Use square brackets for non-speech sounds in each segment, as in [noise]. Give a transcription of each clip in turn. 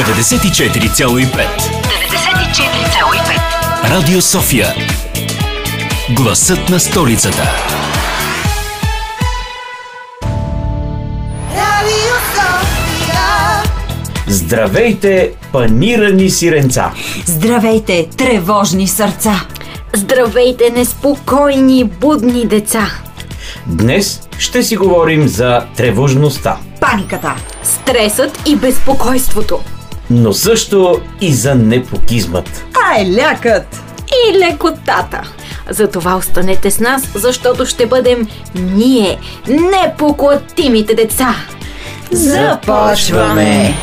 94,5 94,5 Радио София Гласът на столицата Радио София. Здравейте, панирани сиренца! Здравейте, тревожни сърца! Здравейте, неспокойни, будни деца! Днес ще си говорим за тревожността, Паниката! Стресът и безпокойството. Но също и за непокизмът. Ай, лякът! И лекотата. Затова останете с нас, защото ще бъдем ние, непоклатимите деца. Започваме!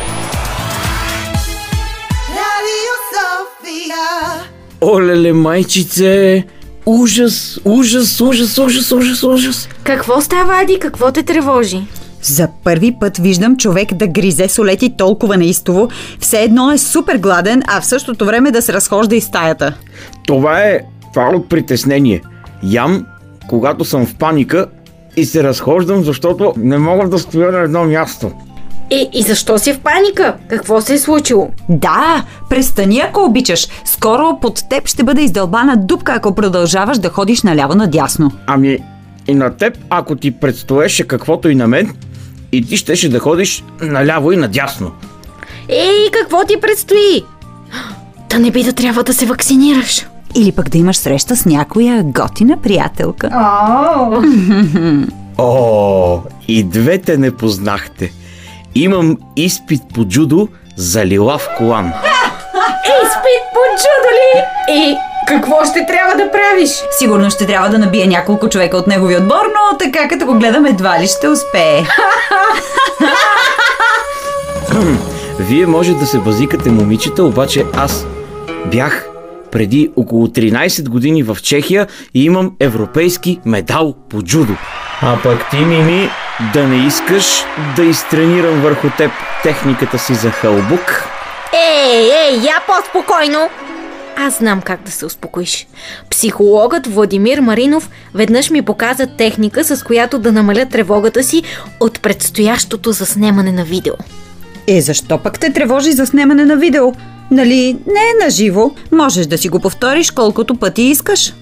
Радио София. Олеле, майчице! Ужас, ужас, ужас, ужас, ужас, ужас! Какво става, Ади? Какво те тревожи? За първи път виждам човек да гризе солети толкова неистово, все едно е супер гладен, а в същото време да се разхожда из стаята. Това е това от притеснение. Ям, когато съм в паника и се разхождам, защото не мога да стоя на едно място. Е, и защо си в паника? Какво се е случило? Да, престани ако обичаш. Скоро под теб ще бъде издълбана дупка, ако продължаваш да ходиш наляво-надясно. Ами, и на теб, ако ти предстоеше каквото и на мен, и ти щеше да ходиш наляво и надясно. Ей, какво ти предстои? Да не би да трябва да се вакцинираш. Или пък да имаш среща с някоя готина приятелка. О, и двете не познахте. Имам изпит по джудо за лилав колан. Изпит по чудо ли? И какво ще трябва да правиш? Сигурно ще трябва да набие няколко човека от неговия отбор, но така като го гледам едва ли ще успее. Вие може да се базикате момичета, обаче аз бях преди около 13 години в Чехия и имам европейски медал по джудо. А пък ти, Мими, да не искаш да изтренирам върху теб техниката си за хълбук? Ей, ей, я по-спокойно! Аз знам как да се успокоиш. Психологът Владимир Маринов веднъж ми показа техника, с която да намаля тревогата си от предстоящото заснемане на видео. Е, защо пък те тревожи за снимане на видео? Нали, не е на живо. Можеш да си го повториш колкото пъти искаш.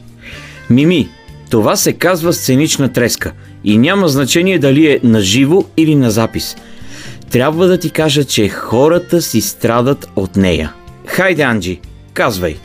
Мими, това се казва сценична треска и няма значение дали е на живо или на запис. Трябва да ти кажа, че хората си страдат от нея. Хайде, Анджи, казвай.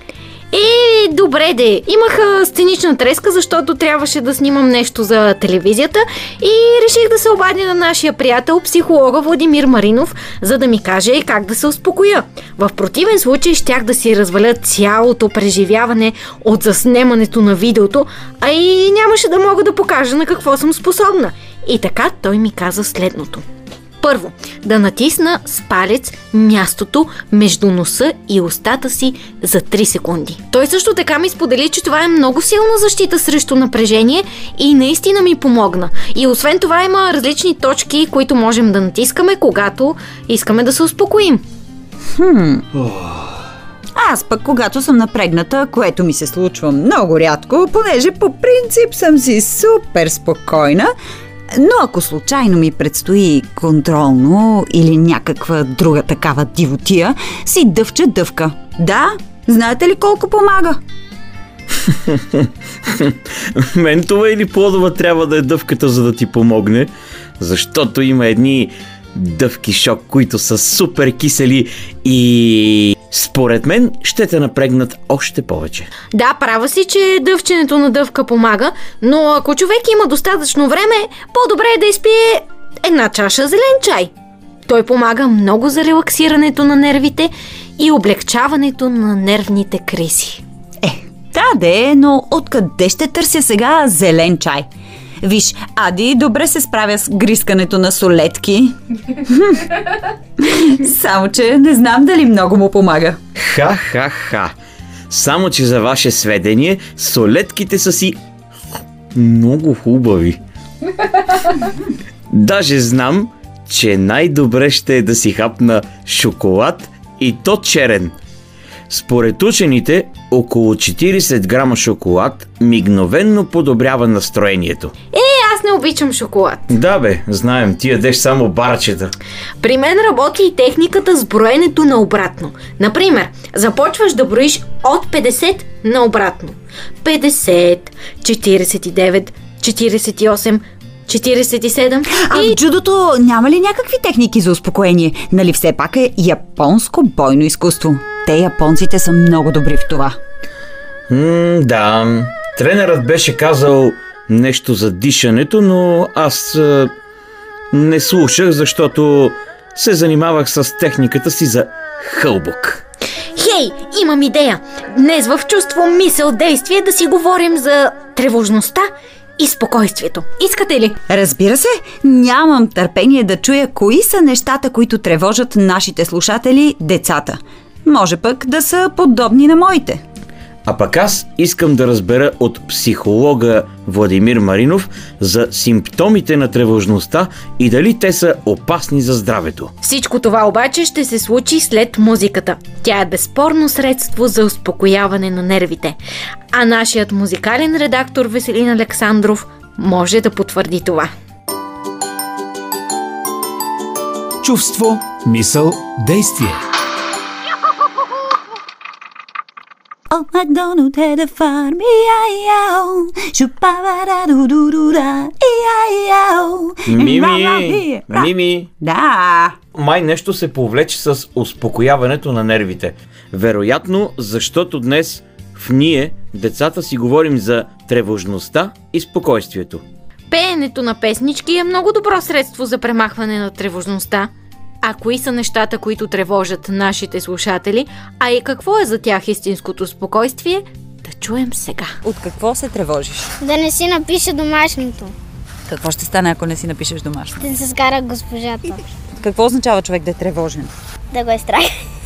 Е, добре де. Имах а, сценична треска, защото трябваше да снимам нещо за телевизията и реших да се обадя на нашия приятел, психолога Владимир Маринов, за да ми каже как да се успокоя. В противен случай щях да си разваля цялото преживяване от заснемането на видеото, а и нямаше да мога да покажа на какво съм способна. И така той ми каза следното. Първо, да натисна с палец мястото между носа и устата си за 3 секунди. Той също така ми сподели, че това е много силна защита срещу напрежение и наистина ми помогна. И освен това има различни точки, които можем да натискаме, когато искаме да се успокоим. Аз пък, когато съм напрегната, което ми се случва много рядко, понеже по принцип съм си супер спокойна, но ако случайно ми предстои контролно или някаква друга такава дивотия, си дъвча дъвка. Да, знаете ли колко помага? [laughs] Ментова или плодова трябва да е дъвката, за да ти помогне, защото има едни дъвки шок, които са супер кисели и според мен ще те напрегнат още повече. Да, права си, че дъвченето на дъвка помага, но ако човек има достатъчно време, по-добре е да изпие една чаша зелен чай. Той помага много за релаксирането на нервите и облегчаването на нервните кризи. Е, да де, но откъде ще търся сега зелен чай? Виж, Ади добре се справя с грискането на солетки. [laughs] Само, че не знам дали много му помага. Ха-ха-ха. Само, че за ваше сведение, солетките са си много хубави. [laughs] Даже знам, че най-добре ще е да си хапна шоколад и то черен. Според учените, около 40 грама шоколад мигновенно подобрява настроението. Е, аз не обичам шоколад. Да бе, знаем, ти ядеш само барчета. При мен работи и техниката с броенето на обратно. Например, започваш да броиш от 50 на обратно. 50, 49, 48, 47 А и... в джудото няма ли някакви техники за успокоение? Нали все пак е японско бойно изкуство? Те японците са много добри в това. М, да, тренерът беше казал нещо за дишането, но аз а, не слушах, защото се занимавах с техниката си за хълбок. Хей, имам идея! Днес в чувство, мисъл, действие да си говорим за тревожността и спокойствието. Искате ли? Разбира се, нямам търпение да чуя кои са нещата, които тревожат нашите слушатели, децата. Може пък да са подобни на моите. А пък аз искам да разбера от психолога Владимир Маринов за симптомите на тревожността и дали те са опасни за здравето. Всичко това обаче ще се случи след музиката. Тя е безспорно средство за успокояване на нервите. А нашият музикален редактор Веселин Александров може да потвърди това. Чувство, мисъл, действие. Old MacDonald had a farm, round round here. Да. Мими, Да. май нещо се повлече с успокояването на нервите. Вероятно, защото днес в ние, децата, си говорим за тревожността и спокойствието. Пеенето на песнички е много добро средство за премахване на тревожността. А кои са нещата, които тревожат нашите слушатели, а и какво е за тях истинското спокойствие, да чуем сега. От какво се тревожиш? Да не си напише домашното. Какво ще стане, ако не си напишеш домашно? Да се скара госпожата. Какво означава човек да е тревожен? Да го е страх.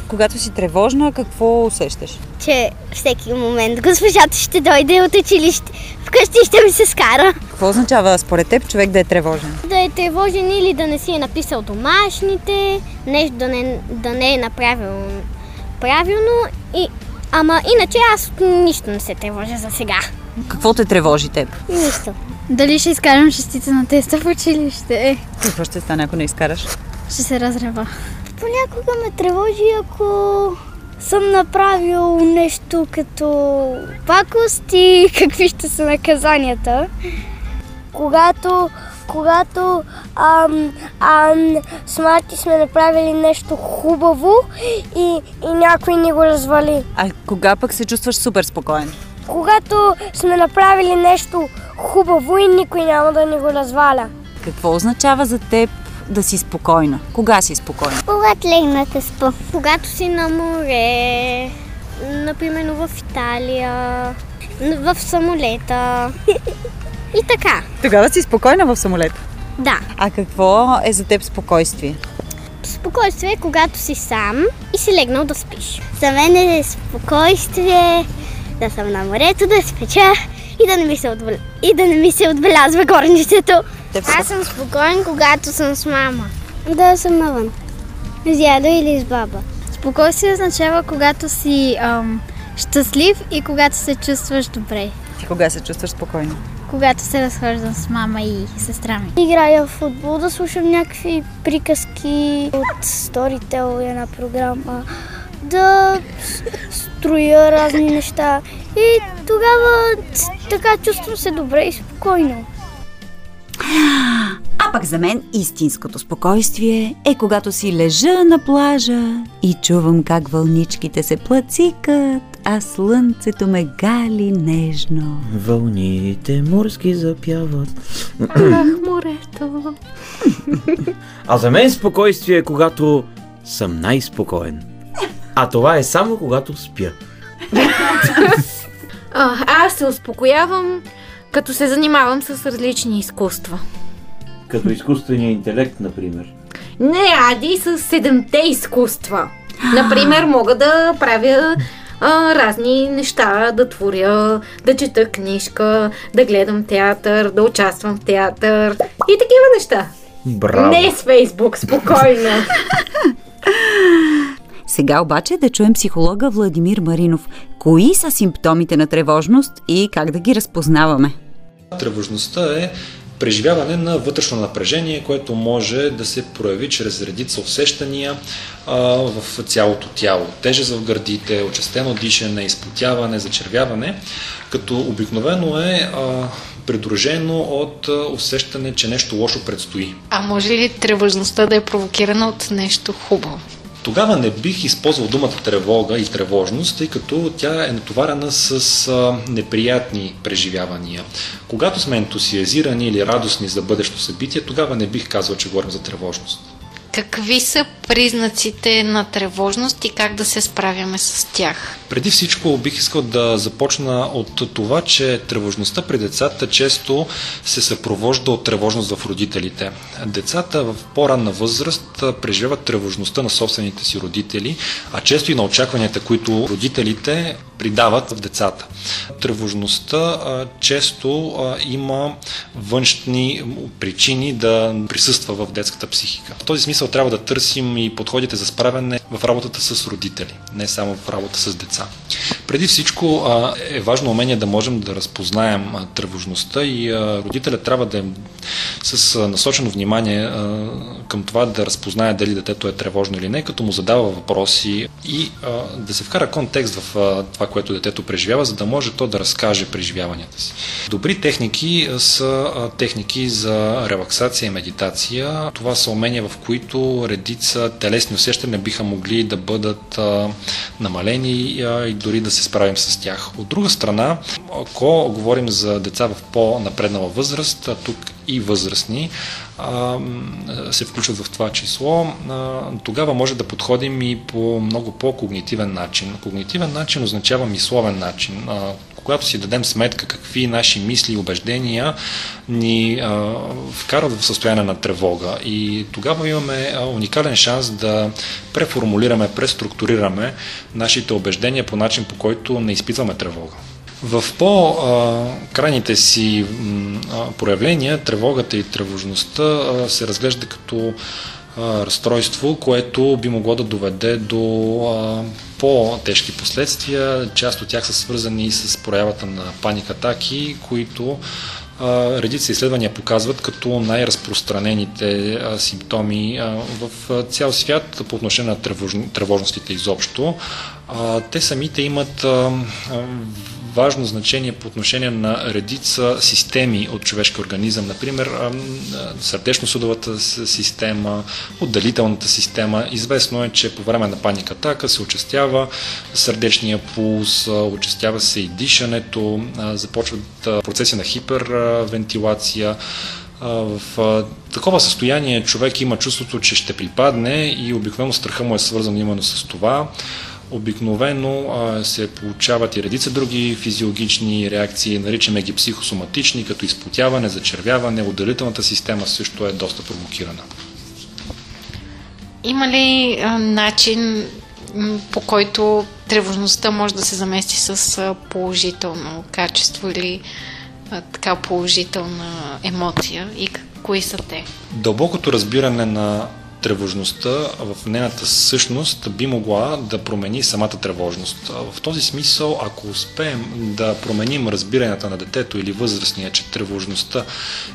Когато си тревожна, какво усещаш? Че всеки момент госпожата ще дойде от училище. Вкъщи ще ми се скара. Какво означава според теб човек да е тревожен? Да е тревожен или да не си е написал домашните, нещо да не, да не е направил правилно. И, ама иначе аз нищо не се тревожа за сега. Какво те тревожи теб? Нищо. Дали ще изкарам шестица на теста в училище? Е, Какво ще стане, ако не изкараш? Ще се разрева. Понякога ме тревожи, ако съм направил нещо като пакост и [laughs] какви ще са наказанията. Когато, когато ам, ам, с Марти сме направили нещо хубаво и, и някой ни го развали. А кога пък се чувстваш супер спокоен? Когато сме направили нещо хубаво и никой няма да ни го разваля. Какво означава за теб да си спокойна? Кога си спокойна? Когато легна да спа. Когато си на море, например в Италия, в самолета и така. Тогава си спокойна в самолета. Да. А какво е за теб спокойствие? Спокойствие е когато си сам и си легнал да спиш. За мен е спокойствие да съм на морето, да спеча и да не ми се, отбел... и да не ми се отбелязва. Теб Аз съм спокоен, когато съм с мама. Да съм навън. С дядо или с баба. Спокойствие означава когато си ам, щастлив и когато се чувстваш добре. Ти кога се чувстваш спокойна? Когато се разхождам с мама и сестра ми. Играя в футбол, да слушам някакви приказки от Storytel, една програма, да строя разни неща. И тогава така чувствам се добре и спокойно. А пък за мен истинското спокойствие е когато си лежа на плажа и чувам как вълничките се плацикат, а слънцето ме гали нежно. Вълните морски запяват. Ах, морето. А за мен спокойствие е когато съм най-спокоен. А това е само когато спя. А, аз се успокоявам, като се занимавам с различни изкуства. Като изкуствения интелект, например. Не, Ади, с седемте изкуства. Например, мога да правя а, разни неща, да творя, да чета книжка, да гледам театър, да участвам в театър и такива неща. Браво! Не с Фейсбук, спокойно. [laughs] Сега обаче да чуем психолога Владимир Маринов. Кои са симптомите на тревожност и как да ги разпознаваме? Тревожността е преживяване на вътрешно напрежение, което може да се прояви чрез редица усещания а, в цялото тяло. Тежест в гърдите, очестено дишане, изпотяване, зачервяване, като обикновено е а, придружено от а, усещане, че нещо лошо предстои. А може ли тревожността да е провокирана от нещо хубаво? Тогава не бих използвал думата тревога и тревожност, тъй като тя е натоварена с а, неприятни преживявания. Когато сме ентусиазирани или радостни за бъдещо събитие, тогава не бих казал, че говорим за тревожност. Какви са признаците на тревожност и как да се справяме с тях? Преди всичко бих искал да започна от това, че тревожността при децата често се съпровожда от тревожност в родителите. Децата в по-ранна възраст преживяват тревожността на собствените си родители, а често и на очакванията, които родителите придават в децата. Тревожността а, често а, има външни причини да присъства в детската психика. В този смисъл трябва да търсим и подходите за справяне в работата с родители, не само в работа с деца. Преди всичко а, е важно умение да можем да разпознаем тревожността и родителя трябва да е с насочено внимание към това да разпознае дали детето е тревожно или не, като му задава въпроси и а, да се вкара контекст в а, това, което детето преживява, за да може то да разкаже преживяванията си. Добри техники са а, техники за релаксация и медитация. Това са умения, в които редица телесни усещания биха могли да бъдат а, намалени а, и дори да се справим с тях. От друга страна, ако говорим за деца в по-напреднала възраст, тук и възрастни се включват в това число, тогава може да подходим и по много по-когнитивен начин. Когнитивен начин означава мисловен начин. Когато си дадем сметка какви наши мисли и убеждения ни а, вкарат в състояние на тревога. И тогава имаме уникален шанс да преформулираме, преструктурираме нашите убеждения по начин, по който не изпитваме тревога. В по-крайните си проявления тревогата и тревожността се разглежда като разстройство, което би могло да доведе до по-тежки последствия. Част от тях са свързани с проявата на паникатаки, които редица изследвания показват като най-разпространените симптоми в цял свят по отношение на тревожностите изобщо. Те самите имат важно значение по отношение на редица системи от човешки организъм, например сърдечно-судовата система, отделителната система. Известно е, че по време на паника атака се очастява сърдечния пулс, очастява се и дишането, започват процеси на хипервентилация, в такова състояние човек има чувството, че ще припадне и обикновено страха му е свързан именно с това. Обикновено а, се получават и редица други физиологични реакции, наричаме ги психосоматични, като изпотяване, зачервяване, отделителната система също е доста провокирана. Има ли а, начин по който тревожността може да се замести с положително качество или а, така положителна емоция и кои са те? Дълбокото разбиране на тревожността в нейната същност би могла да промени самата тревожност. В този смисъл, ако успеем да променим разбиранията на детето или възрастния, че тревожността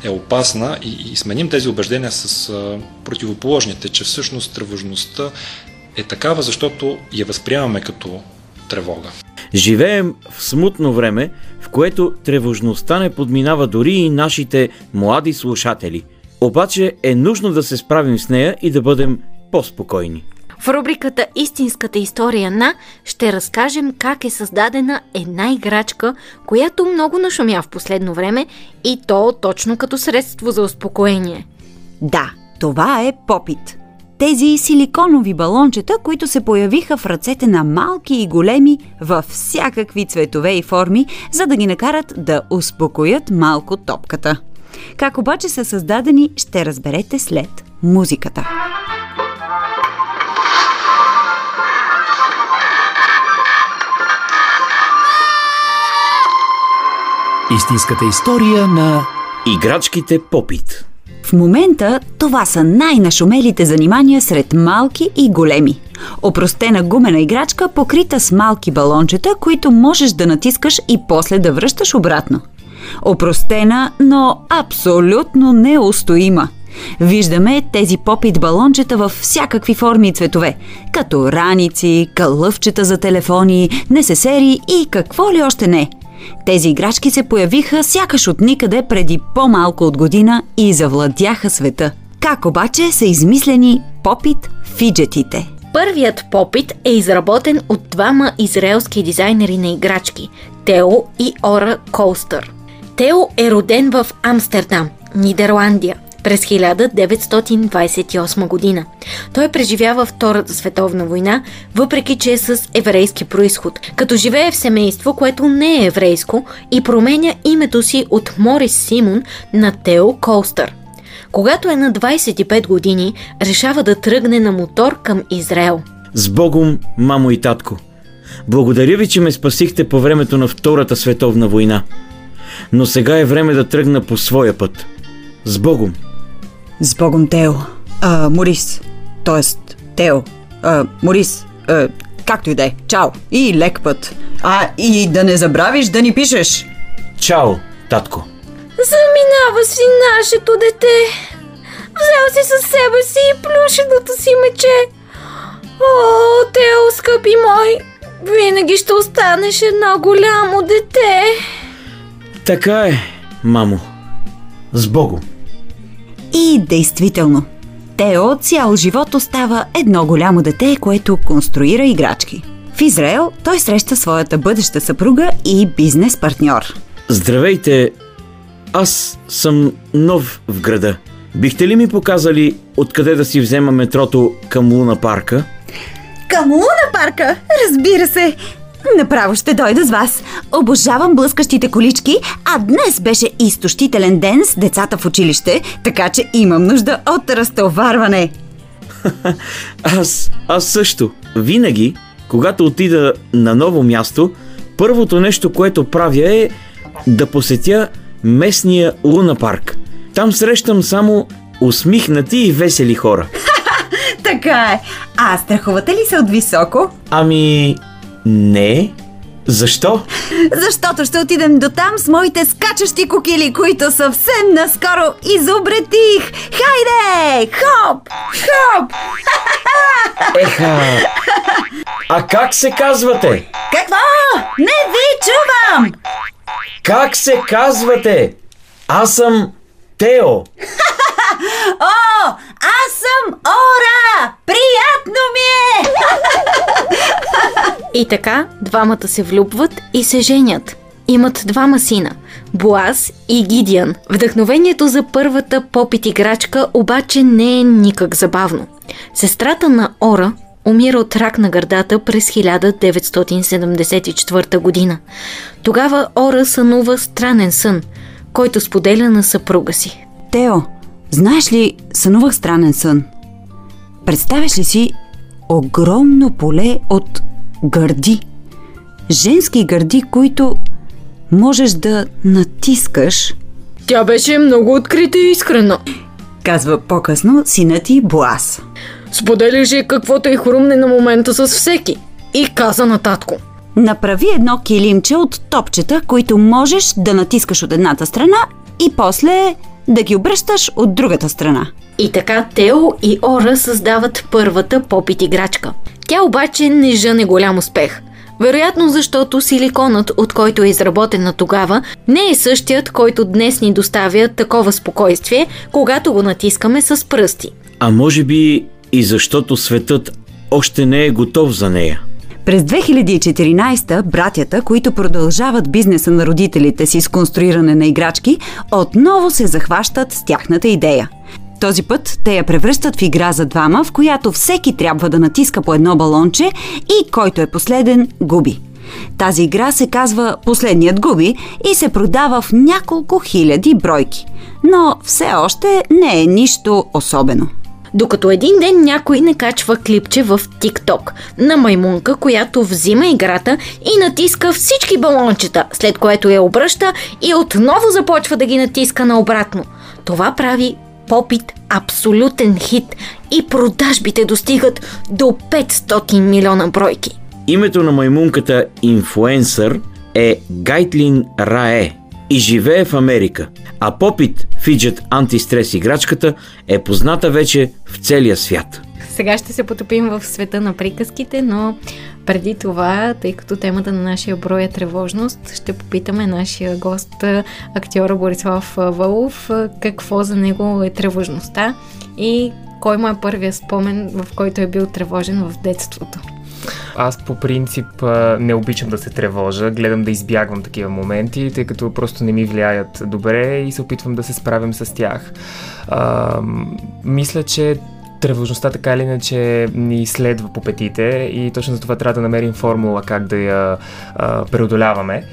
е опасна и, и сменим тези убеждения с а, противоположните, че всъщност тревожността е такава, защото я възприемаме като тревога. Живеем в смутно време, в което тревожността не подминава дори и нашите млади слушатели – обаче е нужно да се справим с нея и да бъдем по-спокойни. В рубриката Истинската история на ще разкажем как е създадена една играчка, която много нашумя в последно време и то точно като средство за успокоение. Да, това е попит. Тези силиконови балончета, които се появиха в ръцете на малки и големи във всякакви цветове и форми, за да ги накарат да успокоят малко топката. Как обаче са създадени, ще разберете след музиката. Истинската история на Играчките Попит. В момента това са най-нашумелите занимания сред малки и големи. Опростена гумена играчка, покрита с малки балончета, които можеш да натискаш и после да връщаш обратно. Опростена, но абсолютно неустоима. Виждаме тези попит балончета във всякакви форми и цветове, като раници, кълъвчета за телефони, несесери и какво ли още не. Тези играчки се появиха сякаш от никъде преди по-малко от година и завладяха света. Как обаче са измислени попит фиджетите? Първият попит е изработен от двама израелски дизайнери на играчки – Тео и Ора Колстър. Тео е роден в Амстердам, Нидерландия, през 1928 година. Той преживява Втората световна война, въпреки че е с еврейски происход, като живее в семейство, което не е еврейско и променя името си от Морис Симон на Тео Колстър. Когато е на 25 години, решава да тръгне на мотор към Израел. С Богом, мамо и татко! Благодаря ви, че ме спасихте по времето на Втората световна война. Но сега е време да тръгна по своя път. С Богом! С Богом, Тео. А, Морис. Тоест, Тео. А, Морис. А, както и да е. Чао. И лек път. А, и да не забравиш да ни пишеш. Чао, татко! Заминава си нашето дете. Взел си със себе си и плюшеното си мече. О, Тео, скъпи мой, винаги ще останеш едно голямо дете. Така е, мамо. С Богом! И действително, Тео цял живот остава едно голямо дете, което конструира играчки. В Израел той среща своята бъдеща съпруга и бизнес партньор. Здравейте! Аз съм нов в града. Бихте ли ми показали откъде да си взема метрото към Луна парка? Към Луна парка? Разбира се! Направо ще дойда с вас. Обожавам блъскащите колички, а днес беше изтощителен ден с децата в училище, така че имам нужда от разтоварване. [laughs] Аз, аз също. Винаги, когато отида на ново място, първото нещо, което правя е да посетя местния Луна парк. Там срещам само усмихнати и весели хора. [laughs] Така е. А страхувате ли се от високо? Ами, не. Защо? Защото ще отидем до там с моите скачащи кокили, които съвсем наскоро изобретих. Хайде! Хоп! Хоп! Еха! А как се казвате? Какво? Не ви чувам! Как се казвате? Аз съм Тео. О, аз съм Ора! Приятно ми е! [laughs] И така, двамата се влюбват и се женят. Имат двама сина – Боаз и Гидиан. Вдъхновението за първата попит играчка обаче не е никак забавно. Сестрата на Ора умира от рак на гърдата през 1974 година. Тогава Ора сънува странен сън, който споделя на съпруга си. Тео, знаеш ли, сънувах странен сън. Представяш ли си огромно поле от гърди? Женски гърди, които можеш да натискаш, Тя беше много открита и искрена. казва по-късно синът ти Боас. Споделяше каквото и хрумне на момента с всеки. И каза на татко. Направи едно килимче от топчета, които можеш да натискаш от едната страна и после да ги обръщаш от другата страна. И така Тео и Ора създават първата попит играчка. Тя обаче не жъне голям успех. Вероятно защото силиконът, от който е изработена тогава, не е същият, който днес ни доставя такова спокойствие, когато го натискаме с пръсти. А може би и защото светът още не е готов за нея. През 2014 братята, които продължават бизнеса на родителите си с конструиране на играчки, отново се захващат с тяхната идея. Този път те я превръщат в игра за двама, в която всеки трябва да натиска по едно балонче и който е последен губи. Тази игра се казва Последният губи и се продава в няколко хиляди бройки. Но все още не е нищо особено. Докато един ден някой не качва клипче в TikTok на маймунка, която взима играта и натиска всички балончета, след което я обръща и отново започва да ги натиска наобратно. Това прави попит абсолютен хит и продажбите достигат до 500 милиона бройки. Името на маймунката инфуенсър е Гайтлин Рае. И живее в Америка. А Попит, фиджет антистрес играчката, е позната вече в целия свят. Сега ще се потопим в света на приказките, но преди това, тъй като темата на нашия брой е тревожност, ще попитаме нашия гост, актьора Борислав Вълов, какво за него е тревожността и кой му е първия спомен, в който е бил тревожен в детството. Аз по принцип не обичам да се тревожа, гледам да избягвам такива моменти, тъй като просто не ми влияят добре и се опитвам да се справям с тях. А, мисля, че тревожността така или иначе ни следва по петите и точно за това трябва да намерим формула как да я а, преодоляваме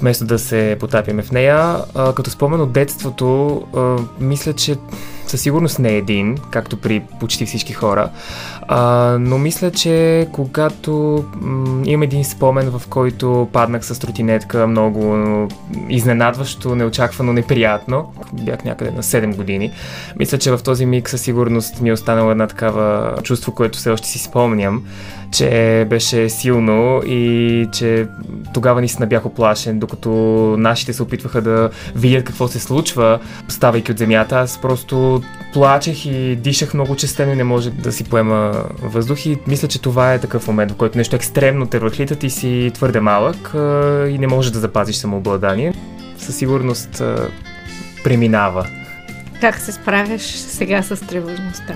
вместо да се потапяме в нея. А, като спомен от детството, а, мисля, че със сигурност не е един, както при почти всички хора, а, но мисля, че когато имам един спомен, в който паднах с тротинетка много изненадващо, неочаквано, неприятно, бях някъде на 7 години, мисля, че в този миг със сигурност ми е останало една такава чувство, което все още си спомням, че беше силно и че тогава наистина бях оплашен, докато нашите се опитваха да видят какво се случва, ставайки от земята. Аз просто плачех и дишах много честено и не може да си поема въздух и мисля, че това е такъв момент, в който нещо екстремно те разлитат и си твърде малък и не можеш да запазиш самообладание. Със сигурност преминава. Как се справяш сега с тревожността?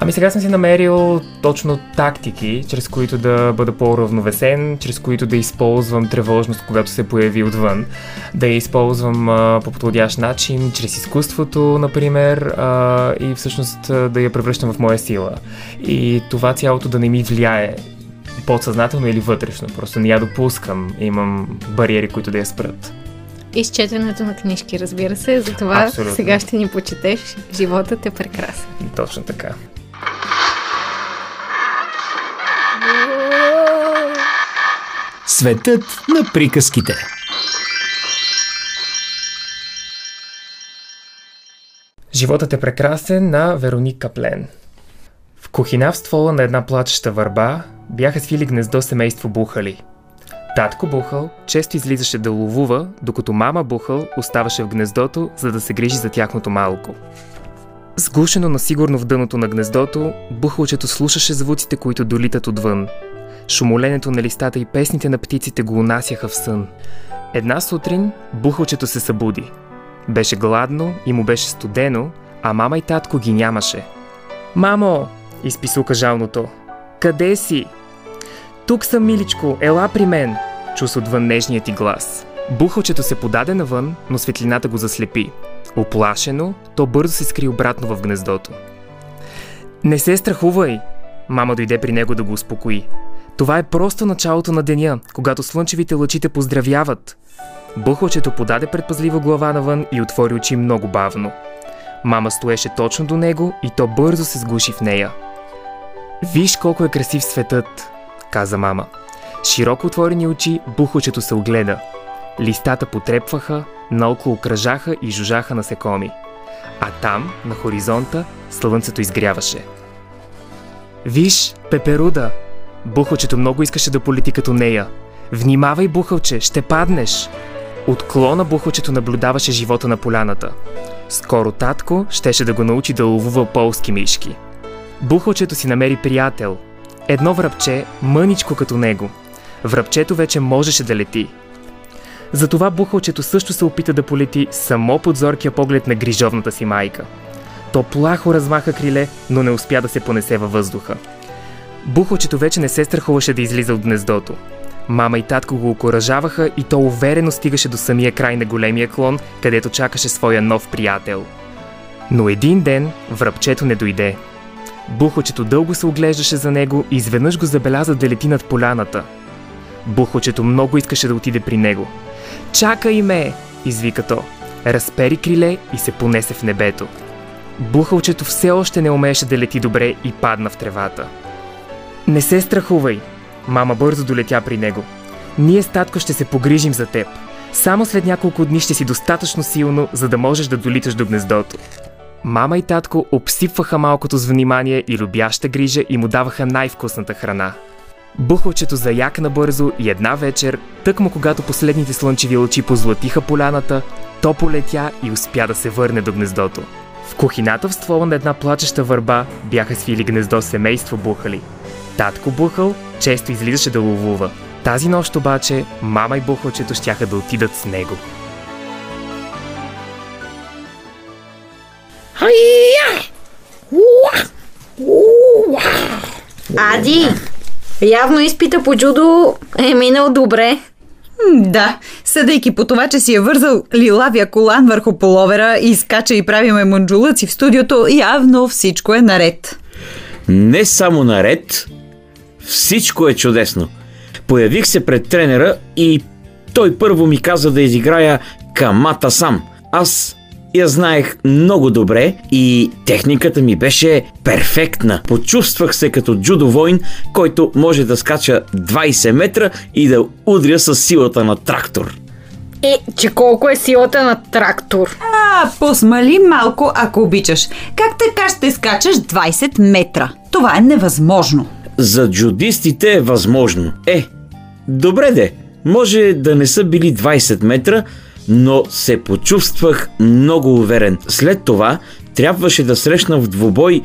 Ами сега съм си намерил точно тактики, чрез които да бъда по-равновесен, чрез които да използвам тревожност, когато се появи отвън, да я използвам а, по подходящ начин, чрез изкуството, например, а, и всъщност а, да я превръщам в моя сила. И това цялото да не ми влияе подсъзнателно или вътрешно, просто не я допускам, имам бариери, които да я спрат. Изчетенето на книжки, разбира се, затова Абсолютно. сега ще ни почетеш Животът е прекрасен. Точно така. Светът на приказките. Животът е прекрасен на Вероник Каплен. В кухина в ствола на една плачеща върба бяха свили гнездо семейство Бухали. Татко Бухал често излизаше да ловува, докато мама Бухал оставаше в гнездото, за да се грижи за тяхното малко. Сгушено на сигурно в дъното на гнездото, Бухалчето слушаше звуците, които долитат отвън. Шумоленето на листата и песните на птиците го унасяха в сън. Една сутрин Бухалчето се събуди. Беше гладно и му беше студено, а мама и татко ги нямаше. Мамо, изписука жалното. Къде си? Тук съм, миличко, ела при мен, чу се отвън нежният ти глас. Бухалчето се подаде навън, но светлината го заслепи. Оплашено, то бързо се скри обратно в гнездото. Не се страхувай! Мама дойде при него да го успокои. Това е просто началото на деня, когато слънчевите лъчи те поздравяват. Бухалчето подаде предпазливо глава навън и отвори очи много бавно. Мама стоеше точно до него и то бързо се сгуши в нея. Виж колко е красив светът, каза мама. Широко отворени очи бухалчето се огледа. Листата потрепваха, наоколо кръжаха и жужаха насекоми. А там, на хоризонта, слънцето изгряваше. Виж, пеперуда! Бухалчето много искаше да полети като нея. Внимавай, бухалче, ще паднеш! От клона бухалчето наблюдаваше живота на поляната. Скоро татко щеше да го научи да ловува полски мишки. Бухалчето си намери приятел. Едно връбче, мъничко като него. Връбчето вече можеше да лети. Затова бухалчето също се опита да полети само под зоркия поглед на грижовната си майка. То плахо размаха криле, но не успя да се понесе във въздуха. Бухалчето вече не се страхуваше да излиза от гнездото. Мама и татко го окоръжаваха и то уверено стигаше до самия край на големия клон, където чакаше своя нов приятел. Но един ден връбчето не дойде. Бухалчето дълго се оглеждаше за него и изведнъж го забеляза да лети над поляната. Бухалчето много искаше да отиде при него. Чакай ме! извика то. Разпери криле и се понесе в небето. Бухалчето все още не умееше да лети добре и падна в тревата. Не се страхувай! Мама бързо долетя при него. Ние с татко ще се погрижим за теб. Само след няколко дни ще си достатъчно силно, за да можеш да долиташ до гнездото. Мама и татко обсипваха малкото с внимание и любяща грижа и му даваха най-вкусната храна. Бухалчето заяка набързо и една вечер, тъкмо когато последните слънчеви лъчи позлатиха поляната, то полетя и успя да се върне до гнездото. В кухината в ствола на една плачеща върба бяха свили гнездо семейство бухали. Татко Бухал често излизаше да ловува. Тази нощ обаче мама и Бухалчето щяха да отидат с него. Ади, явно изпита по джудо е минал добре. Да, съдейки по това, че си е вързал лилавия колан върху половера и скача и прави маймунджулъци в студиото, явно всичко е наред. Не само наред, всичко е чудесно. Появих се пред тренера и той първо ми каза да изиграя камата сам. Аз я знаех много добре и техниката ми беше перфектна. Почувствах се като джудо войн, който може да скача 20 метра и да удря с силата на трактор. Е, че колко е силата на трактор. А, посмали малко, ако обичаш. Как така ще скачаш 20 метра? Това е невъзможно. За джудистите е възможно. Е, добре де, може да не са били 20 метра, но се почувствах много уверен. След това трябваше да срещна в двубой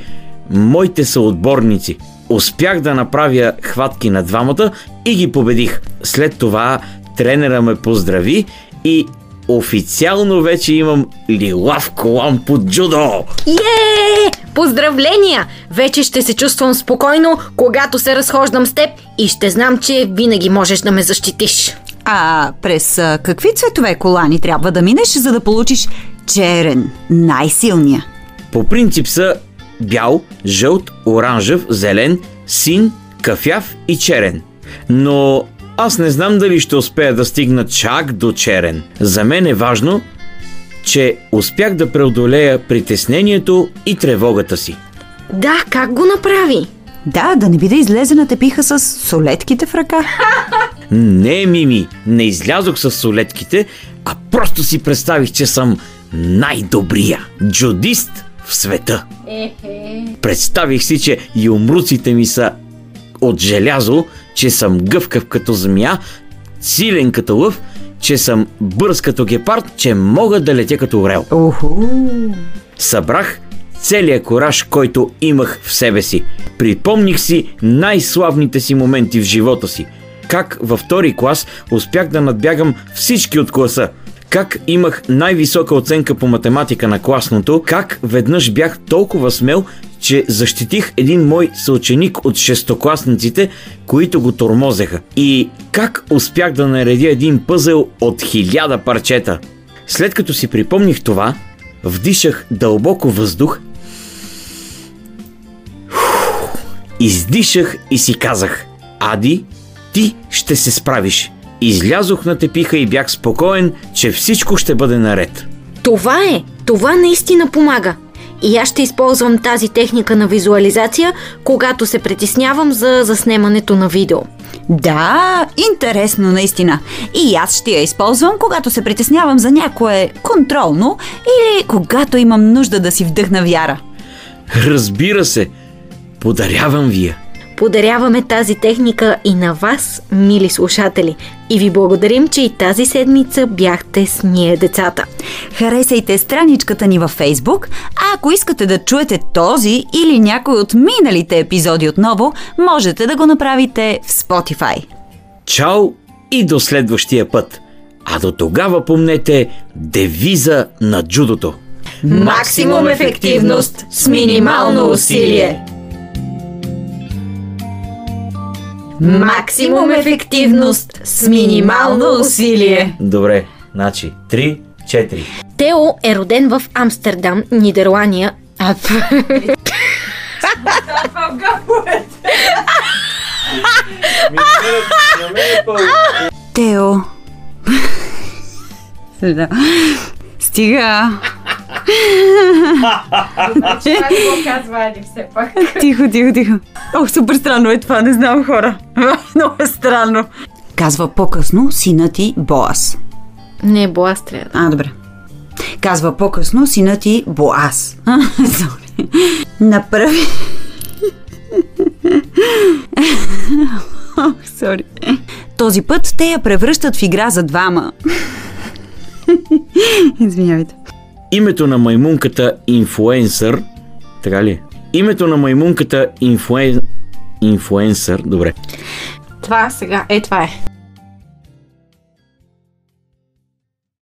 моите съотборници. Успях да направя хватки на двамата и ги победих. След това тренера ме поздрави и официално вече имам лилав колан по джудо. Е! Поздравления! Вече ще се чувствам спокойно, когато се разхождам с теб и ще знам, че винаги можеш да ме защитиш. А през а, какви цветове колани трябва да минеш, за да получиш черен, най-силния? По принцип са бял, жълт, оранжев, зелен, син, кафяв и черен. Но аз не знам дали ще успея да стигна чак до черен. За мен е важно, че успях да преодолея притеснението и тревогата си. Да, как го направи? Да, да не би да излезе на тепиха с солетките в ръка. Не, Мими, не излязох с солетките, а просто си представих, че съм най-добрия джудист в света. Представих си, че юмруците ми са от желязо, че съм гъвкав като змия, силен като лъв, че съм бърз като гепард, че мога да летя като орел. Уху. Събрах целият кораж, който имах в себе си. Припомних си най-славните си моменти в живота си. Как във втори клас успях да надбягам всички от класа. Как имах най-висока оценка по математика на класното, как веднъж бях толкова смел, че защитих един мой съученик от шестокласниците, които го тормозеха. И как успях да наредя един пъзел от хиляда парчета. След като си припомних това, вдишах дълбоко въздух, издишах и си казах Ади, ти ще се справиш. Излязох на тепиха и бях спокоен, че всичко ще бъде наред. Това е! Това наистина помага. И аз ще използвам тази техника на визуализация, когато се притеснявам за заснемането на видео. Да, интересно наистина. И аз ще я използвам, когато се притеснявам за някое контролно или когато имам нужда да си вдъхна вяра. Разбира се, подарявам ви я. Подаряваме тази техника и на вас, мили слушатели. И ви благодарим, че и тази седмица бяхте с ние децата. Харесайте страничката ни във Фейсбук, а ако искате да чуете този или някой от миналите епизоди отново, можете да го направите в Spotify. Чао и до следващия път. А до тогава помнете девиза на джудото. Максимум ефективност с минимално усилие. Максимум ефективност с минимално усилие. Добре, значи 3, 4. Тео е роден в Амстердам, Нидерландия. А, Тео. [laughs] Да. Стига. Тихо, тихо, тихо. Ох, супер странно е това, не знам хора. [laughs] Много е странно. Казва по-късно синът ти Боас. не, Боас трябва. А, добре. Казва по-късно синът ти Боас. [laughs] Направи... Сори. [laughs] Този път те я превръщат в игра за двама. Извинявайте. Името на маймунката инфуенсър, така ли? Името на маймунката инфуен... инфуенсър, добре. Това сега, е това е.